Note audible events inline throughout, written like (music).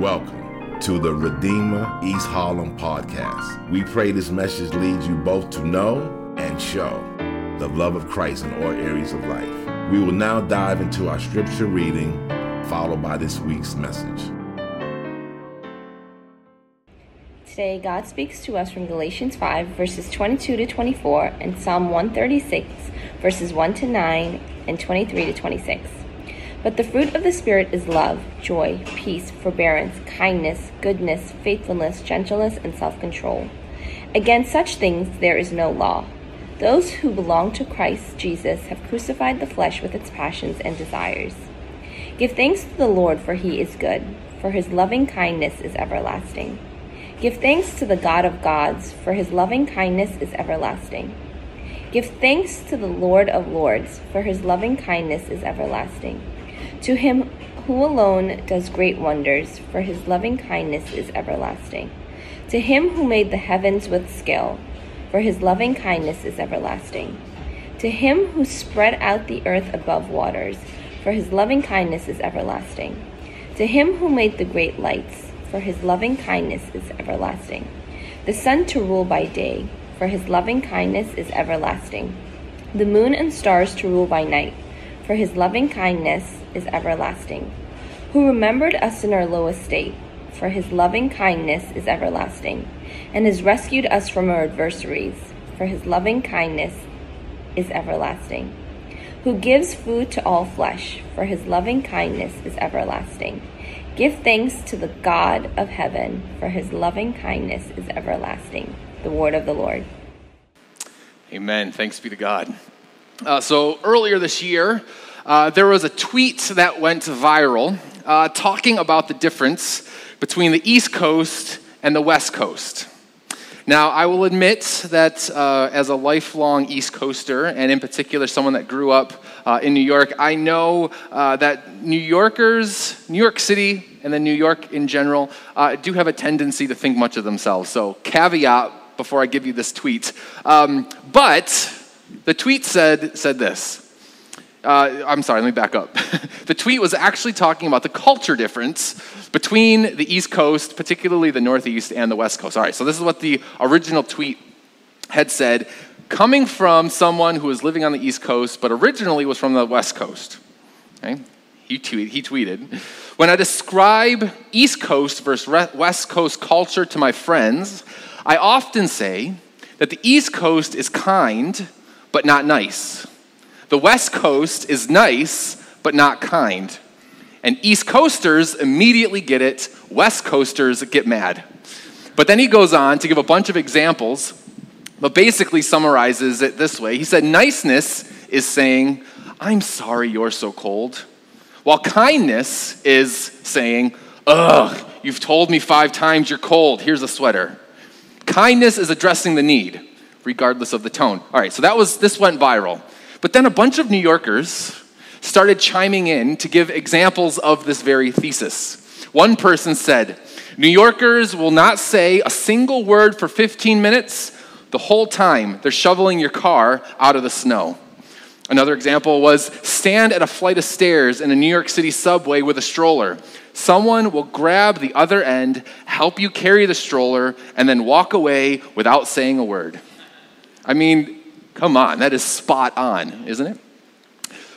Welcome to the Redeemer East Harlem podcast. We pray this message leads you both to know and show the love of Christ in all areas of life. We will now dive into our scripture reading, followed by this week's message. Today, God speaks to us from Galatians 5, verses 22 to 24, and Psalm 136, verses 1 to 9, and 23 to 26. But the fruit of the Spirit is love, joy, peace, forbearance, kindness, goodness, faithfulness, gentleness, and self control. Against such things there is no law. Those who belong to Christ Jesus have crucified the flesh with its passions and desires. Give thanks to the Lord, for he is good, for his loving kindness is everlasting. Give thanks to the God of gods, for his loving kindness is everlasting. Give thanks to the Lord of lords, for his loving kindness is everlasting. To him who alone does great wonders, for his loving kindness is everlasting. To him who made the heavens with skill, for his loving kindness is everlasting. To him who spread out the earth above waters, for his loving kindness is everlasting. To him who made the great lights, for his loving kindness is everlasting. The sun to rule by day, for his loving kindness is everlasting. The moon and stars to rule by night, for his loving kindness is everlasting. Who remembered us in our low estate, for his loving kindness is everlasting, and has rescued us from our adversaries, for his loving kindness is everlasting. Who gives food to all flesh, for his loving kindness is everlasting. Give thanks to the God of heaven, for his loving kindness is everlasting. The word of the Lord. Amen. Thanks be to God. Uh, so earlier this year, uh, there was a tweet that went viral uh, talking about the difference between the East Coast and the West Coast. Now, I will admit that uh, as a lifelong East Coaster, and in particular someone that grew up uh, in New York, I know uh, that New Yorkers, New York City, and then New York in general, do have a tendency to think much of themselves. So, caveat before I give you this tweet. Um, but the tweet said, said this. Uh, I'm sorry, let me back up. (laughs) the tweet was actually talking about the culture difference between the East Coast, particularly the Northeast, and the West Coast. All right, so this is what the original tweet had said, coming from someone who was living on the East Coast, but originally was from the West Coast. Okay? He, tweet, he tweeted, When I describe East Coast versus West Coast culture to my friends, I often say that the East Coast is kind, but not nice. The West Coast is nice, but not kind. And East Coasters immediately get it, West Coasters get mad. But then he goes on to give a bunch of examples, but basically summarizes it this way. He said, Niceness is saying, I'm sorry you're so cold. While kindness is saying, Ugh, you've told me five times you're cold. Here's a sweater. Kindness is addressing the need, regardless of the tone. All right, so that was, this went viral. But then a bunch of New Yorkers started chiming in to give examples of this very thesis. One person said, New Yorkers will not say a single word for 15 minutes the whole time they're shoveling your car out of the snow. Another example was stand at a flight of stairs in a New York City subway with a stroller. Someone will grab the other end, help you carry the stroller, and then walk away without saying a word. I mean, come on, that is spot on, isn't it?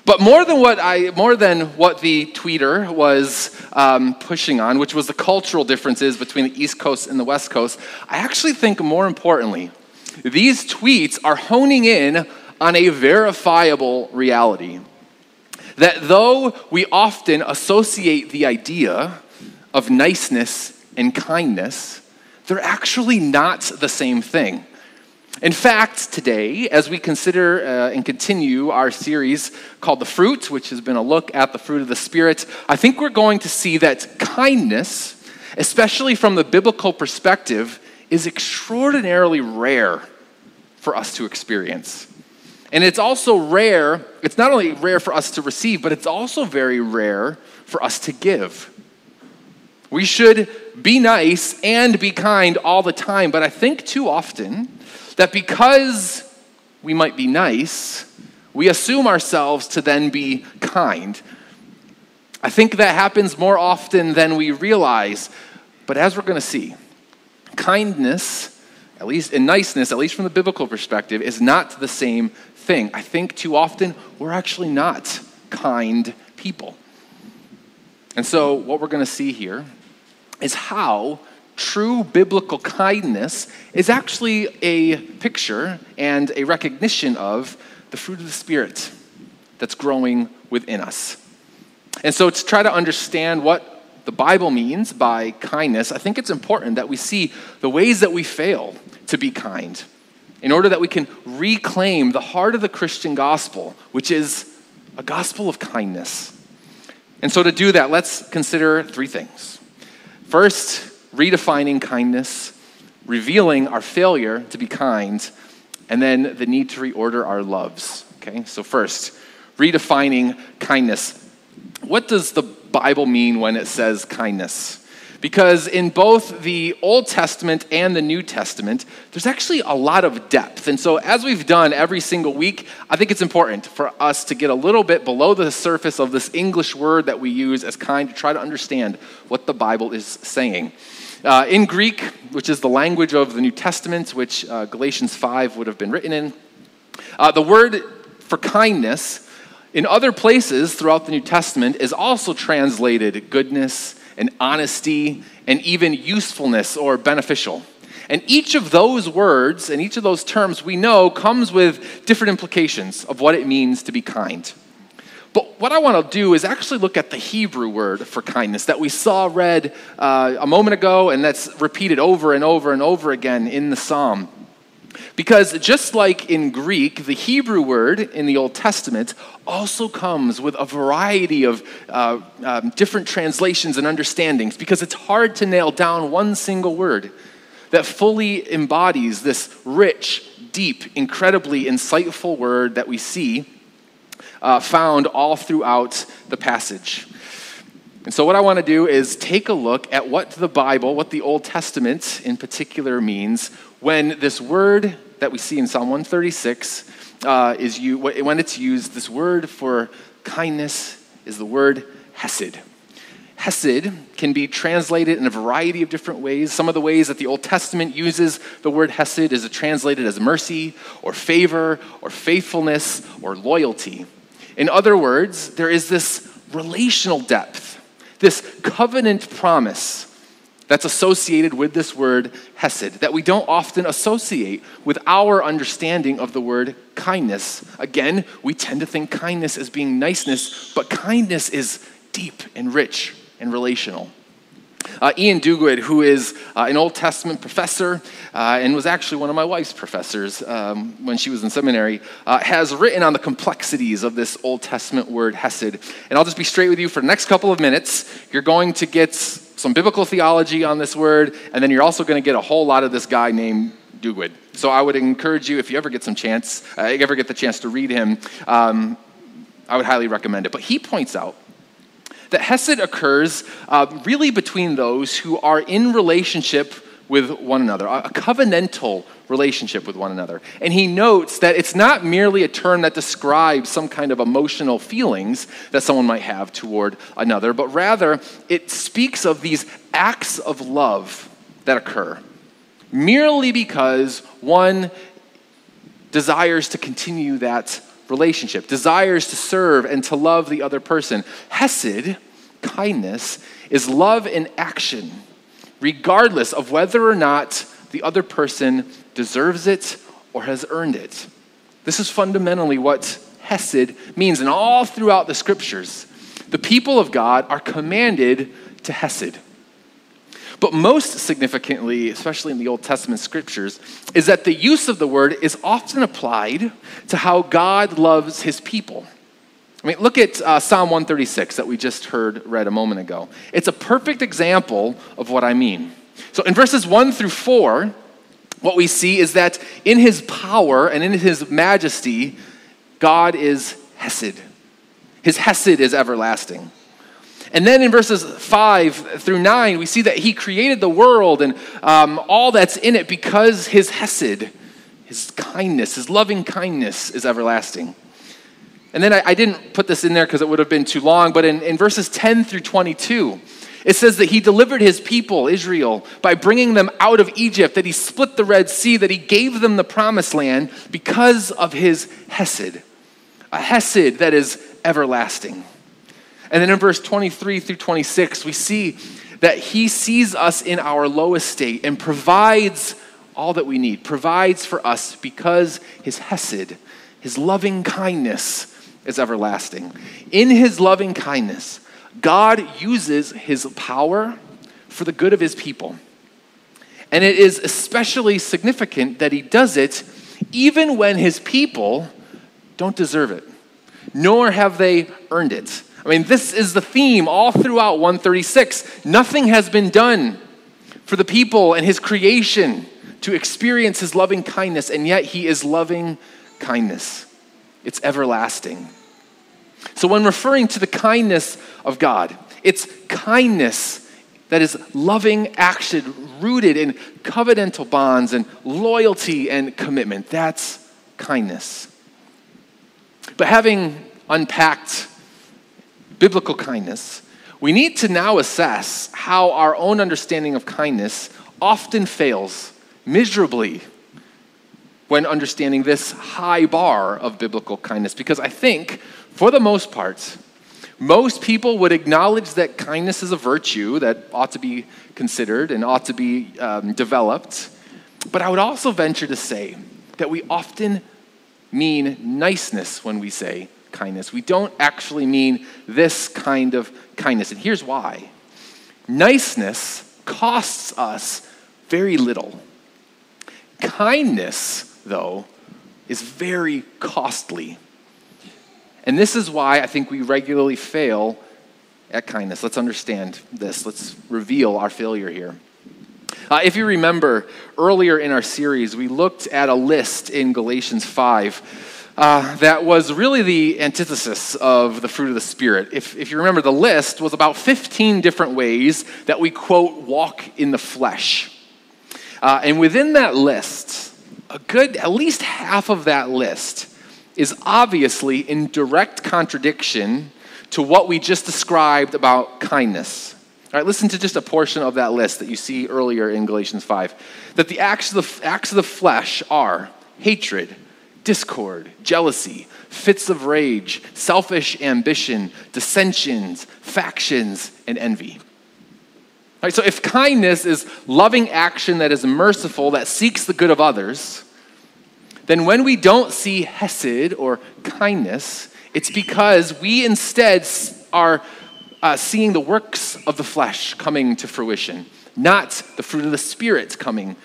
But more than what I, more than what the tweeter was um, pushing on, which was the cultural differences between the East Coast and the West Coast, I actually think more importantly, these tweets are honing in on a verifiable reality. That though we often associate the idea of niceness and kindness, they're actually not the same thing. In fact, today, as we consider uh, and continue our series called The Fruit, which has been a look at the fruit of the Spirit, I think we're going to see that kindness, especially from the biblical perspective, is extraordinarily rare for us to experience. And it's also rare, it's not only rare for us to receive, but it's also very rare for us to give. We should be nice and be kind all the time, but I think too often that because we might be nice, we assume ourselves to then be kind. I think that happens more often than we realize. But as we're going to see, kindness, at least in niceness, at least from the biblical perspective, is not the same thing. I think too often we're actually not kind people. And so, what we're going to see here is how true biblical kindness is actually a picture and a recognition of the fruit of the Spirit that's growing within us. And so, to try to understand what the Bible means by kindness, I think it's important that we see the ways that we fail to be kind in order that we can reclaim the heart of the Christian gospel, which is a gospel of kindness. And so, to do that, let's consider three things. First, redefining kindness, revealing our failure to be kind, and then the need to reorder our loves. Okay, so first, redefining kindness. What does the Bible mean when it says kindness? Because in both the Old Testament and the New Testament, there's actually a lot of depth. And so, as we've done every single week, I think it's important for us to get a little bit below the surface of this English word that we use as kind to try to understand what the Bible is saying. Uh, in Greek, which is the language of the New Testament, which uh, Galatians 5 would have been written in, uh, the word for kindness in other places throughout the New Testament is also translated goodness and honesty and even usefulness or beneficial. And each of those words and each of those terms we know comes with different implications of what it means to be kind. But what I want to do is actually look at the Hebrew word for kindness that we saw read uh, a moment ago and that's repeated over and over and over again in the psalm. Because just like in Greek, the Hebrew word in the Old Testament also comes with a variety of uh, um, different translations and understandings because it's hard to nail down one single word that fully embodies this rich, deep, incredibly insightful word that we see uh, found all throughout the passage. And so, what I want to do is take a look at what the Bible, what the Old Testament in particular means when this word that we see in Psalm 136 uh, is you, when it's used, this word for kindness is the word hesed. Hesed can be translated in a variety of different ways. Some of the ways that the Old Testament uses the word hesed is translated as mercy or favor or faithfulness or loyalty. In other words, there is this relational depth, this covenant promise that's associated with this word hesed that we don't often associate with our understanding of the word kindness. Again, we tend to think kindness as being niceness, but kindness is deep and rich and relational. Uh, Iain Duguid, who is uh, an Old Testament professor uh, and was actually one of my wife's professors um, when she was in seminary, uh, has written on the complexities of this Old Testament word hesed. And I'll just be straight with you for the next couple of minutes. You're going to get some biblical theology on this word, and then you're also going to get a whole lot of this guy named Duguid. So I would encourage you, if you ever get some chance, uh, ever get the chance to read him, um, I would highly recommend it. But he points out that Hesed occurs uh, really between those who are in relationship with one another, a covenantal relationship with one another. And he notes that it's not merely a term that describes some kind of emotional feelings that someone might have toward another, but rather it speaks of these acts of love that occur merely because one desires to continue that relationship, desires to serve and to love the other person. Hesed, kindness, is love in action, regardless of whether or not the other person deserves it or has earned it. This is fundamentally what Hesed means. And all throughout the scriptures, the people of God are commanded to Hesed. But most significantly, especially in the Old Testament scriptures, is that the use of the word is often applied to how God loves his people. I mean, look at uh, Psalm 136 that we just heard read a moment ago. It's a perfect example of what I mean. So in verses 1 through 4, what we see is that in his power and in his majesty, God is Hesed. His Hesed is everlasting. And then in verses 5 through 9, we see that he created the world and um, all that's in it because his Hesed, his kindness, his loving kindness is everlasting. And then I, I didn't put this in there because it would have been too long, but in, in verses 10 through 22, it says that he delivered his people, Israel, by bringing them out of Egypt, that he split the Red Sea, that he gave them the promised land because of his Hesed, a Hesed that is everlasting. And then in verse 23 through 26, we see that he sees us in our lowest state and provides all that we need, provides for us because his Hesed, his loving kindness, is everlasting. In his loving kindness, God uses his power for the good of his people. And it is especially significant that he does it even when his people don't deserve it, nor have they earned it. I mean, this is the theme all throughout 136. Nothing has been done for the people and his creation to experience his loving kindness, and yet he is loving kindness. It's everlasting. So, when referring to the kindness of God, it's kindness that is loving action rooted in covenantal bonds and loyalty and commitment. That's kindness. But having unpacked biblical kindness, we need to now assess how our own understanding of kindness often fails miserably when understanding this high bar of biblical kindness. Because I think, for the most part, most people would acknowledge that kindness is a virtue that ought to be considered and ought to be um, developed. But I would also venture to say that we often mean niceness when we say kindness. We don't actually mean this kind of kindness. And here's why niceness costs us very little. Kindness, though, is very costly. And this is why I think we regularly fail at kindness. Let's understand this. Let's reveal our failure here. Uh, if you remember, earlier in our series, we looked at a list in Galatians 5 uh, that was really the antithesis of the fruit of the Spirit. If, if you remember, the list was about 15 different ways that we, quote, walk in the flesh. Uh, and within that list, a good, at least half of that list is obviously in direct contradiction to what we just described about kindness. All right, listen to just a portion of that list that you see earlier in Galatians 5. That the acts of the, acts of the flesh are hatred, discord, jealousy, fits of rage, selfish ambition, dissensions, factions, and envy. Right, so if kindness is loving action that is merciful, that seeks the good of others, then when we don't see hesed or kindness, it's because we instead are uh, seeing the works of the flesh coming to fruition, not the fruit of the Spirit coming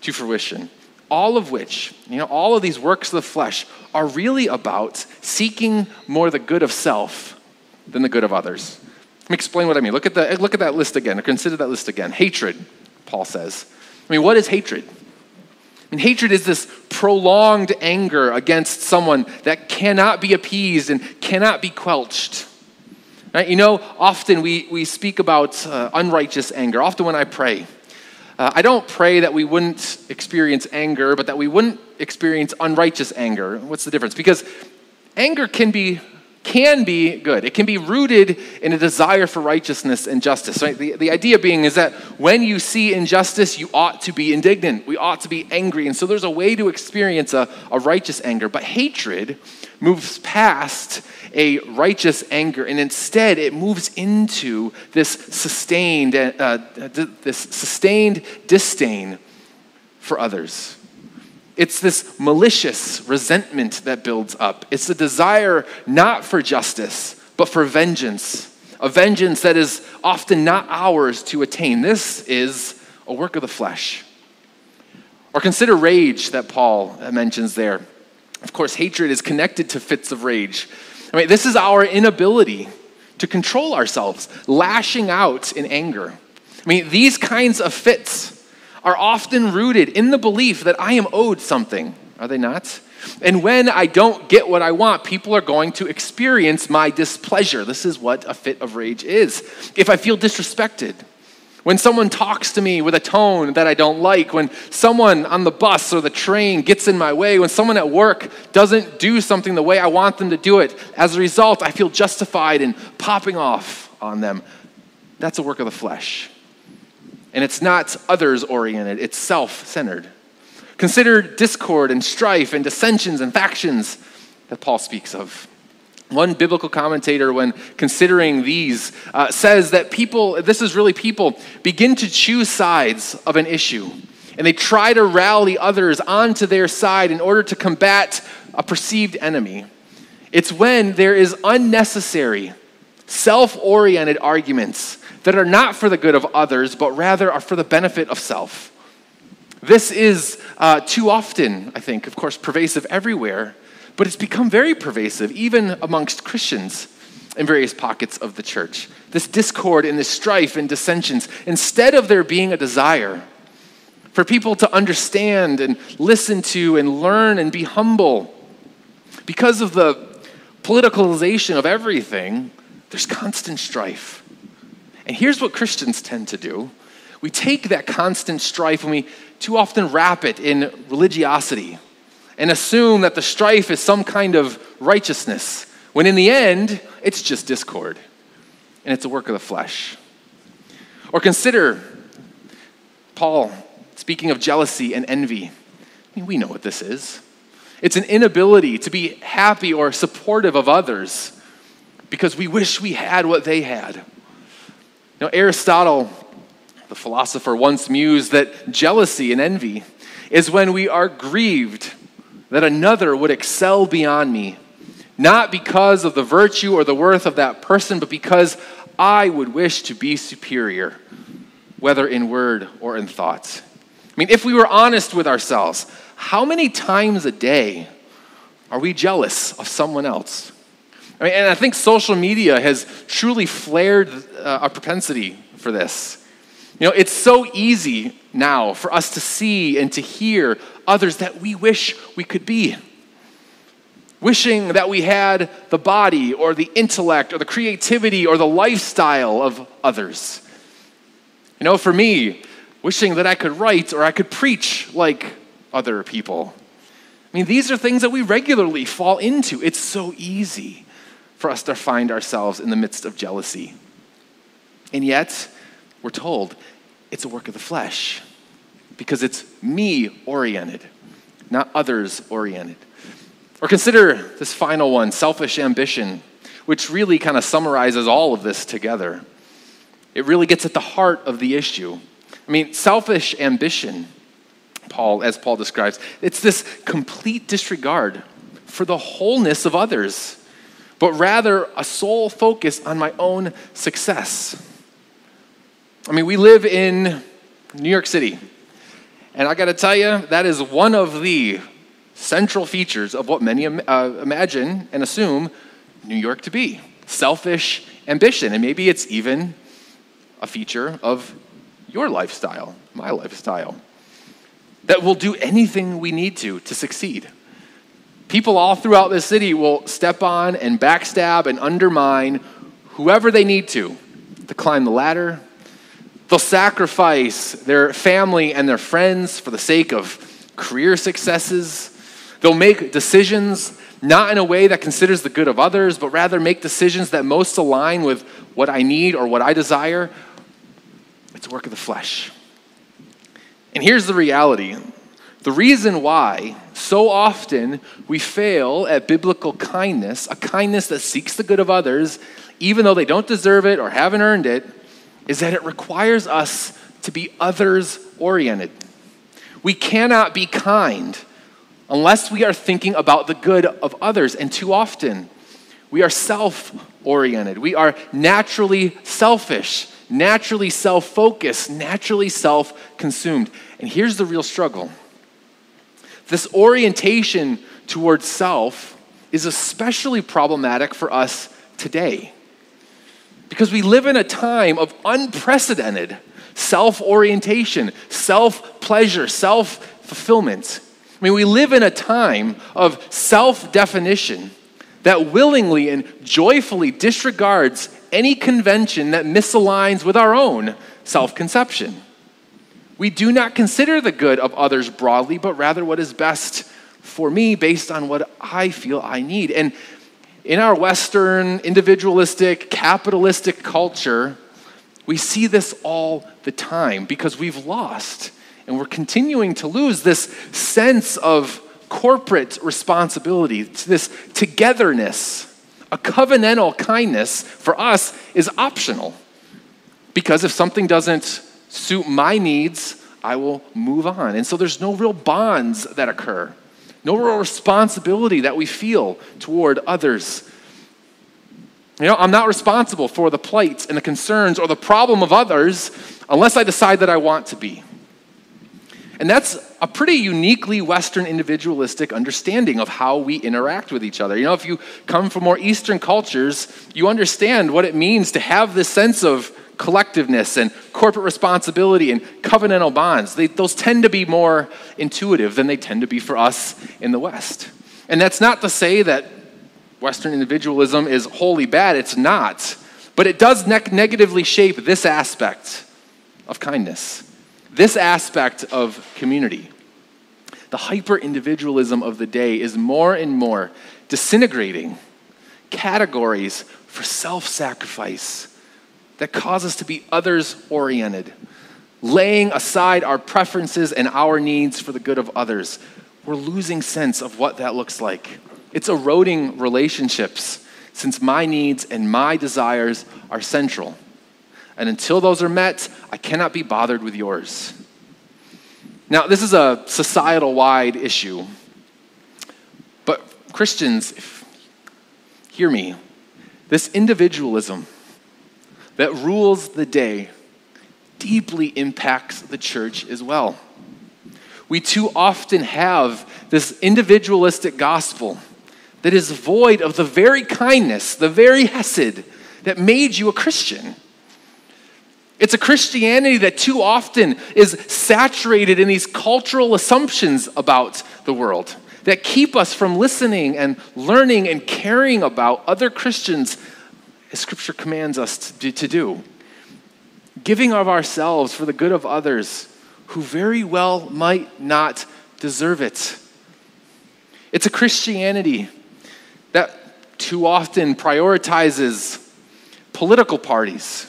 to fruition all of which, you know, all of these works of the flesh are really about seeking more the good of self than the good of others. Let me explain what I mean. Look at, the, look at that list again, or consider that list again. Hatred, Paul says. I mean, what is hatred? I mean, hatred is this prolonged anger against someone that cannot be appeased and cannot be quelched. Right? You know, often we, we speak about uh, unrighteous anger. Often when I pray, uh, I don't pray that we wouldn't experience anger, but that we wouldn't experience unrighteous anger. What's the difference? Because anger can be can be good. It can be rooted in a desire for righteousness and justice. Right? The, the idea being is that when you see injustice, you ought to be indignant. We ought to be angry. And so there's a way to experience a, a righteous anger. But hatred moves past a righteous anger, and instead it moves into this sustained, uh, this sustained disdain for others. It's this malicious resentment that builds up. It's a desire not for justice, but for vengeance, a vengeance that is often not ours to attain. This is a work of the flesh. Or consider rage that Paul mentions there. Of course, hatred is connected to fits of rage. I mean, this is our inability to control ourselves, lashing out in anger. I mean, these kinds of fits are often rooted in the belief that I am owed something, are they not? And when I don't get what I want, people are going to experience my displeasure. This is what a fit of rage is. If I feel disrespected, When someone talks to me with a tone that I don't like, when someone on the bus or the train gets in my way, when someone at work doesn't do something the way I want them to do it, as a result, I feel justified in popping off on them. That's a work of the flesh. And it's not others oriented, it's self centered. Consider discord and strife and dissensions and factions that Paul speaks of. One biblical commentator, when considering these, uh, says that people, this is really people, begin to choose sides of an issue. And they try to rally others onto their side in order to combat a perceived enemy. It's when there is unnecessary, self oriented arguments that are not for the good of others, but rather are for the benefit of self. This is uh, too often, I think, of course, pervasive everywhere but it's become very pervasive, even amongst Christians in various pockets of the church. This discord and this strife and dissensions, instead of there being a desire for people to understand and listen to and learn and be humble, because of the politicalization of everything, there's constant strife. And here's what Christians tend to do we take that constant strife and we too often wrap it in religiosity and assume that the strife is some kind of righteousness, when in the end, it's just discord and it's a work of the flesh. Or consider Paul speaking of jealousy and envy. I mean, we know what this is. It's an inability to be happy or supportive of others because we wish we had what they had. Know, Aristotle, the philosopher, once mused that jealousy and envy is when we are grieved that another would excel beyond me, not because of the virtue or the worth of that person, but because I would wish to be superior, whether in word or in thought. I mean, if we were honest with ourselves, how many times a day are we jealous of someone else? I mean, and I think social media has truly flared uh, a propensity for this. You know, it's so easy now for us to see and to hear others that we wish we could be. Wishing that we had the body or the intellect or the creativity or the lifestyle of others. You know, for me, wishing that I could write or I could preach like other people. I mean, these are things that we regularly fall into. It's so easy for us to find ourselves in the midst of jealousy. And yet, we're told it's a work of the flesh because it's me oriented, not others oriented. Or consider this final one selfish ambition, which really kind of summarizes all of this together. It really gets at the heart of the issue. I mean, selfish ambition, Paul, as Paul describes, it's this complete disregard for the wholeness of others, but rather a sole focus on my own success. I mean, we live in New York City, and I got to tell you, that is one of the central features of what many uh, imagine and assume New York to be selfish ambition. And maybe it's even a feature of your lifestyle, my lifestyle, that we'll do anything we need to to succeed. People all throughout the city will step on and backstab and undermine whoever they need to to climb the ladder, They'll sacrifice their family and their friends for the sake of career successes. They'll make decisions not in a way that considers the good of others, but rather make decisions that most align with what I need or what I desire. It's a work of the flesh. And here's the reality the reason why so often we fail at biblical kindness, a kindness that seeks the good of others, even though they don't deserve it or haven't earned it, is that it requires us to be others oriented. We cannot be kind unless we are thinking about the good of others. And too often, we are self oriented. We are naturally selfish, naturally self focused, naturally self consumed. And here's the real struggle this orientation towards self is especially problematic for us today. Because we live in a time of unprecedented self orientation, self pleasure, self fulfillment. I mean, we live in a time of self definition that willingly and joyfully disregards any convention that misaligns with our own self conception. We do not consider the good of others broadly, but rather what is best for me based on what I feel I need. And in our Western, individualistic, capitalistic culture, we see this all the time because we've lost and we're continuing to lose this sense of corporate responsibility, this togetherness. A covenantal kindness for us is optional because if something doesn't suit my needs, I will move on. And so there's no real bonds that occur, no real responsibility that we feel toward others. You know, I'm not responsible for the plight and the concerns or the problem of others unless I decide that I want to be. And that's a pretty uniquely Western individualistic understanding of how we interact with each other. You know, if you come from more Eastern cultures, you understand what it means to have this sense of collectiveness and corporate responsibility and covenantal bonds. They, those tend to be more intuitive than they tend to be for us in the West. And that's not to say that Western individualism is wholly bad. It's not. But it does ne- negatively shape this aspect of kindness, this aspect of community. The hyper individualism of the day is more and more disintegrating categories for self sacrifice that cause us to be others oriented, laying aside our preferences and our needs for the good of others. We're losing sense of what that looks like. It's eroding relationships since my needs and my desires are central. And until those are met, I cannot be bothered with yours. Now, this is a societal wide issue. But Christians, hear me. This individualism that rules the day deeply impacts the church as well. We too often have this individualistic gospel that is void of the very kindness, the very hesed that made you a Christian. It's a Christianity that too often is saturated in these cultural assumptions about the world that keep us from listening and learning and caring about other Christians as Scripture commands us to, to do. Giving of ourselves for the good of others who very well might not deserve it. It's a Christianity that too often prioritizes political parties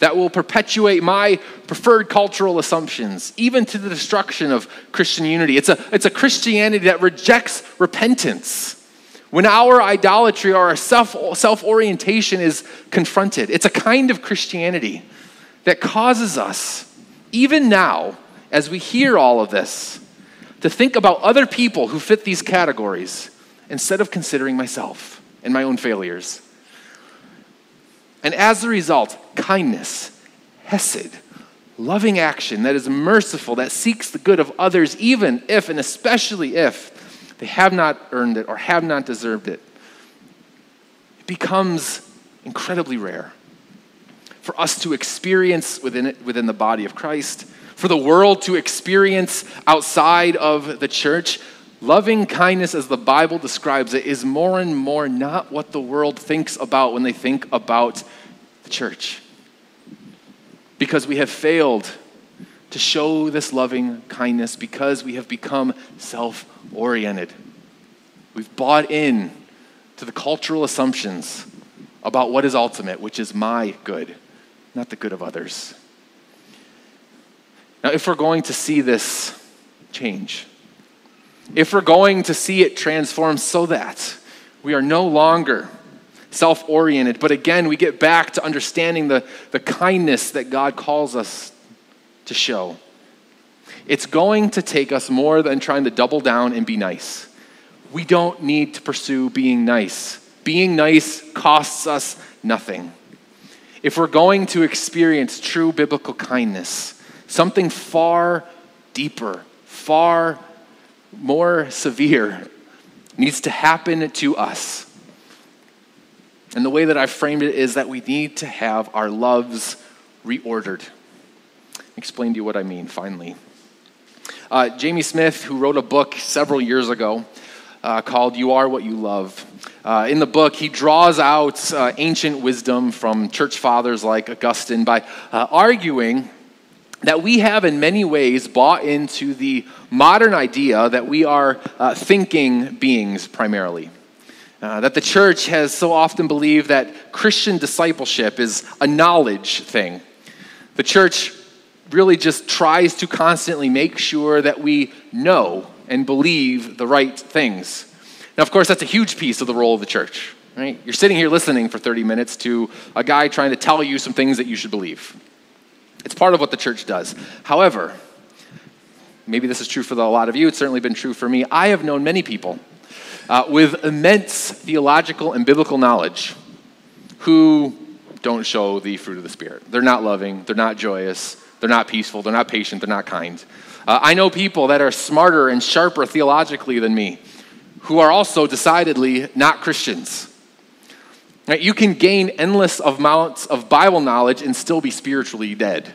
that will perpetuate my preferred cultural assumptions, even to the destruction of Christian unity. It's a, it's a Christianity that rejects repentance when our idolatry or our self, self-orientation is confronted. It's a kind of Christianity that causes us, even now, as we hear all of this, to think about other people who fit these categories instead of considering myself and my own failures. And as a result, kindness, hesed, loving action that is merciful, that seeks the good of others, even if and especially if they have not earned it or have not deserved it, it becomes incredibly rare for us to experience within it within the body of Christ, for the world to experience outside of the church, Loving kindness, as the Bible describes it, is more and more not what the world thinks about when they think about the church. Because we have failed to show this loving kindness because we have become self oriented. We've bought in to the cultural assumptions about what is ultimate, which is my good, not the good of others. Now, if we're going to see this change, if we're going to see it transform so that we are no longer self oriented, but again, we get back to understanding the, the kindness that God calls us to show. It's going to take us more than trying to double down and be nice. We don't need to pursue being nice. Being nice costs us nothing. If we're going to experience true biblical kindness, something far deeper, far more severe needs to happen to us. And the way that I framed it is that we need to have our loves reordered. Explain to you what I mean finally. Uh, Jamie Smith, who wrote a book several years ago uh, called You Are What You Love, uh, in the book, he draws out uh, ancient wisdom from church fathers like Augustine by uh, arguing that we have, in many ways, bought into the modern idea that we are uh, thinking beings primarily. Uh, that the church has so often believed that Christian discipleship is a knowledge thing. The church really just tries to constantly make sure that we know and believe the right things. Now, of course, that's a huge piece of the role of the church, right? You're sitting here listening for 30 minutes to a guy trying to tell you some things that you should believe. It's part of what the church does. However, maybe this is true for a lot of you, it's certainly been true for me. I have known many people uh, with immense theological and biblical knowledge who don't show the fruit of the Spirit. They're not loving, they're not joyous, they're not peaceful, they're not patient, they're not kind. Uh, I know people that are smarter and sharper theologically than me who are also decidedly not Christians. Right? You can gain endless amounts of Bible knowledge and still be spiritually dead.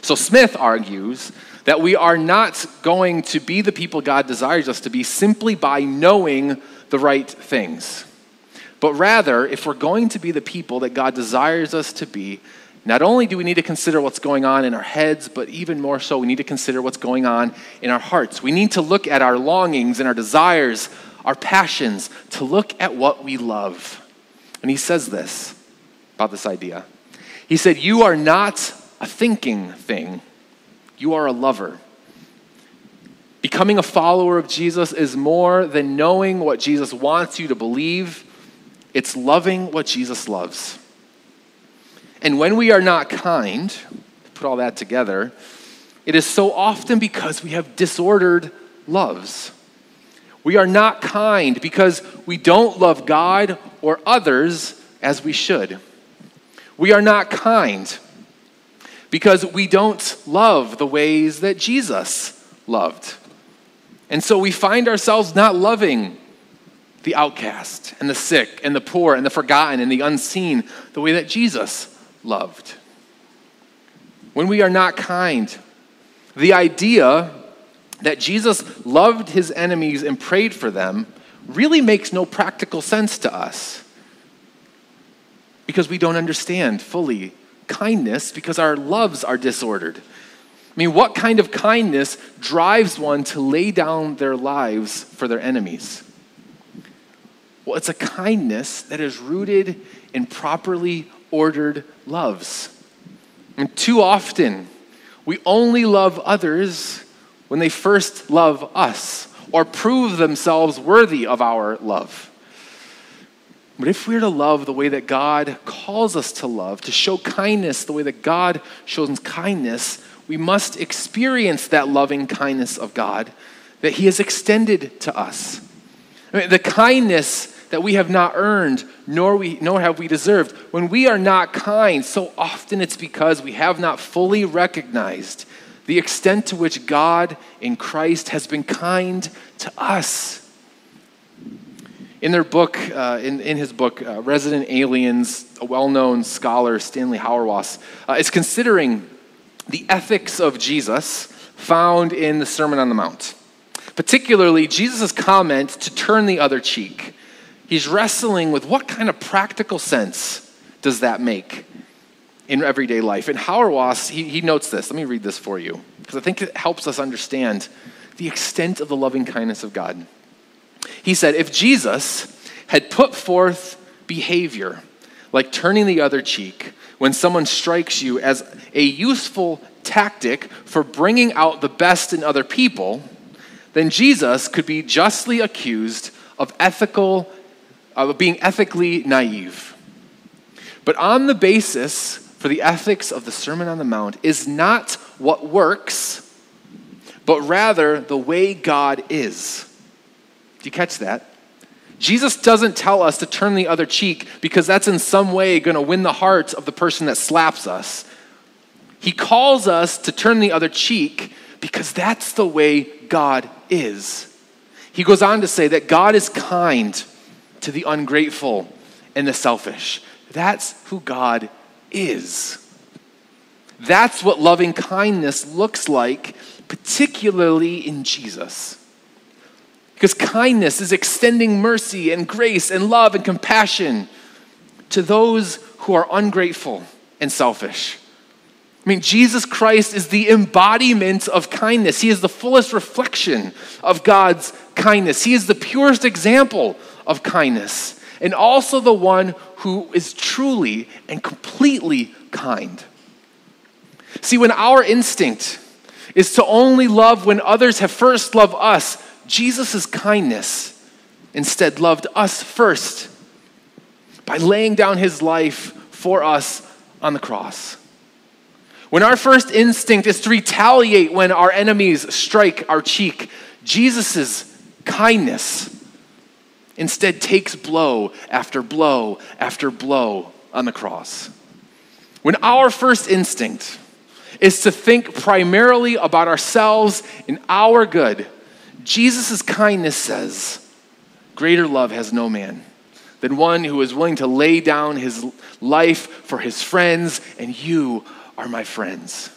So Smith argues that we are not going to be the people God desires us to be simply by knowing the right things. But rather, if we're going to be the people that God desires us to be, not only do we need to consider what's going on in our heads, but even more so, we need to consider what's going on in our hearts. We need to look at our longings and our desires, our passions, to look at what we love. And he says this about this idea. He said, You are not a thinking thing, you are a lover. Becoming a follower of Jesus is more than knowing what Jesus wants you to believe, it's loving what Jesus loves. And when we are not kind, put all that together, it is so often because we have disordered loves. We are not kind because we don't love God or others as we should. We are not kind because we don't love the ways that Jesus loved. And so we find ourselves not loving the outcast and the sick and the poor and the forgotten and the unseen the way that Jesus loved. When we are not kind, the idea that Jesus loved his enemies and prayed for them really makes no practical sense to us because we don't understand fully kindness because our loves are disordered. I mean, what kind of kindness drives one to lay down their lives for their enemies? Well, it's a kindness that is rooted in properly ordered loves. And too often, we only love others when they first love us or prove themselves worthy of our love. But if we're to love the way that God calls us to love, to show kindness the way that God shows kindness, we must experience that loving kindness of God that He has extended to us. I mean, the kindness that we have not earned, nor, we, nor have we deserved. When we are not kind, so often it's because we have not fully recognized the extent to which God in Christ has been kind to us. In their book, uh, in, in his book, uh, Resident Aliens, a well known scholar, Stanley Hauerwas, uh, is considering the ethics of Jesus found in the Sermon on the Mount, particularly Jesus' comment to turn the other cheek. He's wrestling with what kind of practical sense does that make? in everyday life. And Hauerwas, he, he notes this. Let me read this for you, because I think it helps us understand the extent of the loving kindness of God. He said, If Jesus had put forth behavior like turning the other cheek when someone strikes you as a useful tactic for bringing out the best in other people, then Jesus could be justly accused of ethical of being ethically naive. But on the basis for the ethics of the Sermon on the Mount is not what works, but rather the way God is. Do you catch that? Jesus doesn't tell us to turn the other cheek because that's in some way going to win the heart of the person that slaps us. He calls us to turn the other cheek because that's the way God is. He goes on to say that God is kind to the ungrateful and the selfish. That's who God is. That's what loving kindness looks like, particularly in Jesus. Because kindness is extending mercy and grace and love and compassion to those who are ungrateful and selfish. I mean, Jesus Christ is the embodiment of kindness. He is the fullest reflection of God's kindness. He is the purest example of kindness, and also the one who is truly and completely kind. See, when our instinct is to only love when others have first loved us, Jesus' kindness instead loved us first by laying down his life for us on the cross. When our first instinct is to retaliate when our enemies strike our cheek, Jesus' kindness instead takes blow after blow after blow on the cross. When our first instinct is to think primarily about ourselves and our good, Jesus' kindness says, Greater love has no man than one who is willing to lay down his life for his friends, and you are my friends.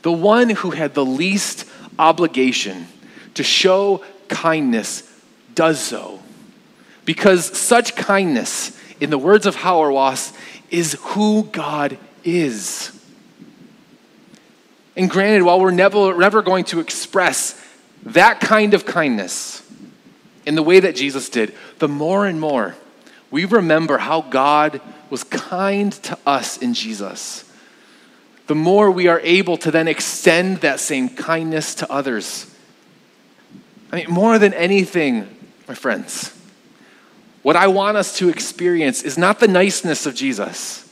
The one who had the least obligation to show kindness does so. Because such kindness, in the words of Hauerwas, is who God is. And granted, while we're never, never going to express that kind of kindness in the way that Jesus did, the more and more we remember how God was kind to us in Jesus, the more we are able to then extend that same kindness to others. I mean, more than anything, my friends, what I want us to experience is not the niceness of Jesus.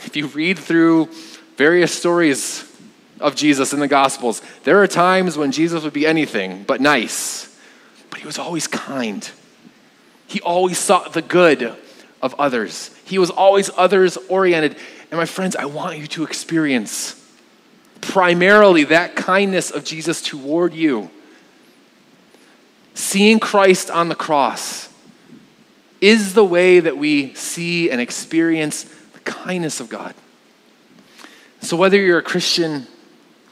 If you read through various stories of Jesus in the Gospels. There are times when Jesus would be anything but nice, but he was always kind. He always sought the good of others, he was always others oriented. And my friends, I want you to experience primarily that kindness of Jesus toward you. Seeing Christ on the cross is the way that we see and experience the kindness of God. So, whether you're a Christian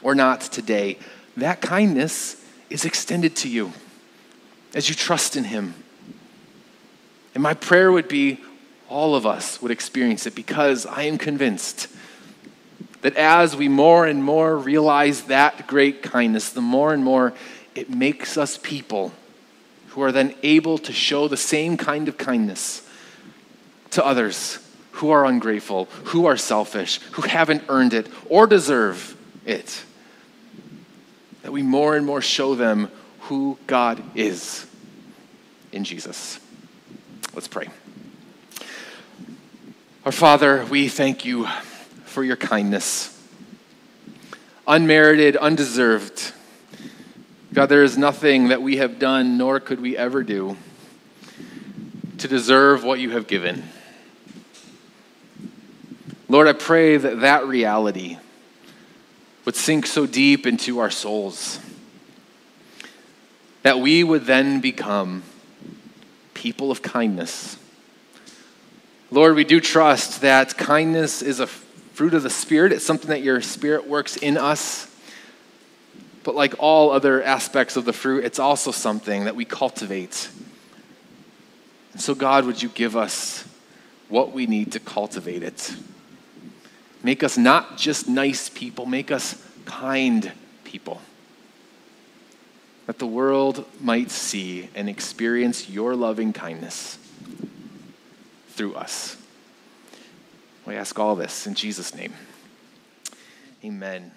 or not today, that kindness is extended to you as you trust in Him. And my prayer would be all of us would experience it because I am convinced that as we more and more realize that great kindness, the more and more it makes us people who are then able to show the same kind of kindness to others who are ungrateful, who are selfish, who haven't earned it or deserve it that we more and more show them who God is in Jesus. Let's pray. Our Father, we thank you for your kindness. Unmerited, undeserved. God, there is nothing that we have done, nor could we ever do, to deserve what you have given. Lord, I pray that that reality would sink so deep into our souls that we would then become people of kindness. Lord, we do trust that kindness is a fruit of the Spirit. It's something that your Spirit works in us. But like all other aspects of the fruit, it's also something that we cultivate. And so, God, would you give us what we need to cultivate it? Make us not just nice people, make us kind people. That the world might see and experience your loving kindness through us. We ask all this in Jesus' name. Amen.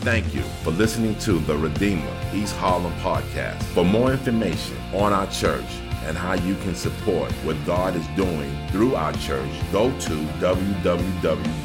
Thank you for listening to the Redeemer East Harlem podcast. For more information on our church, and how you can support what God is doing through our church, go to www.reh.nyc.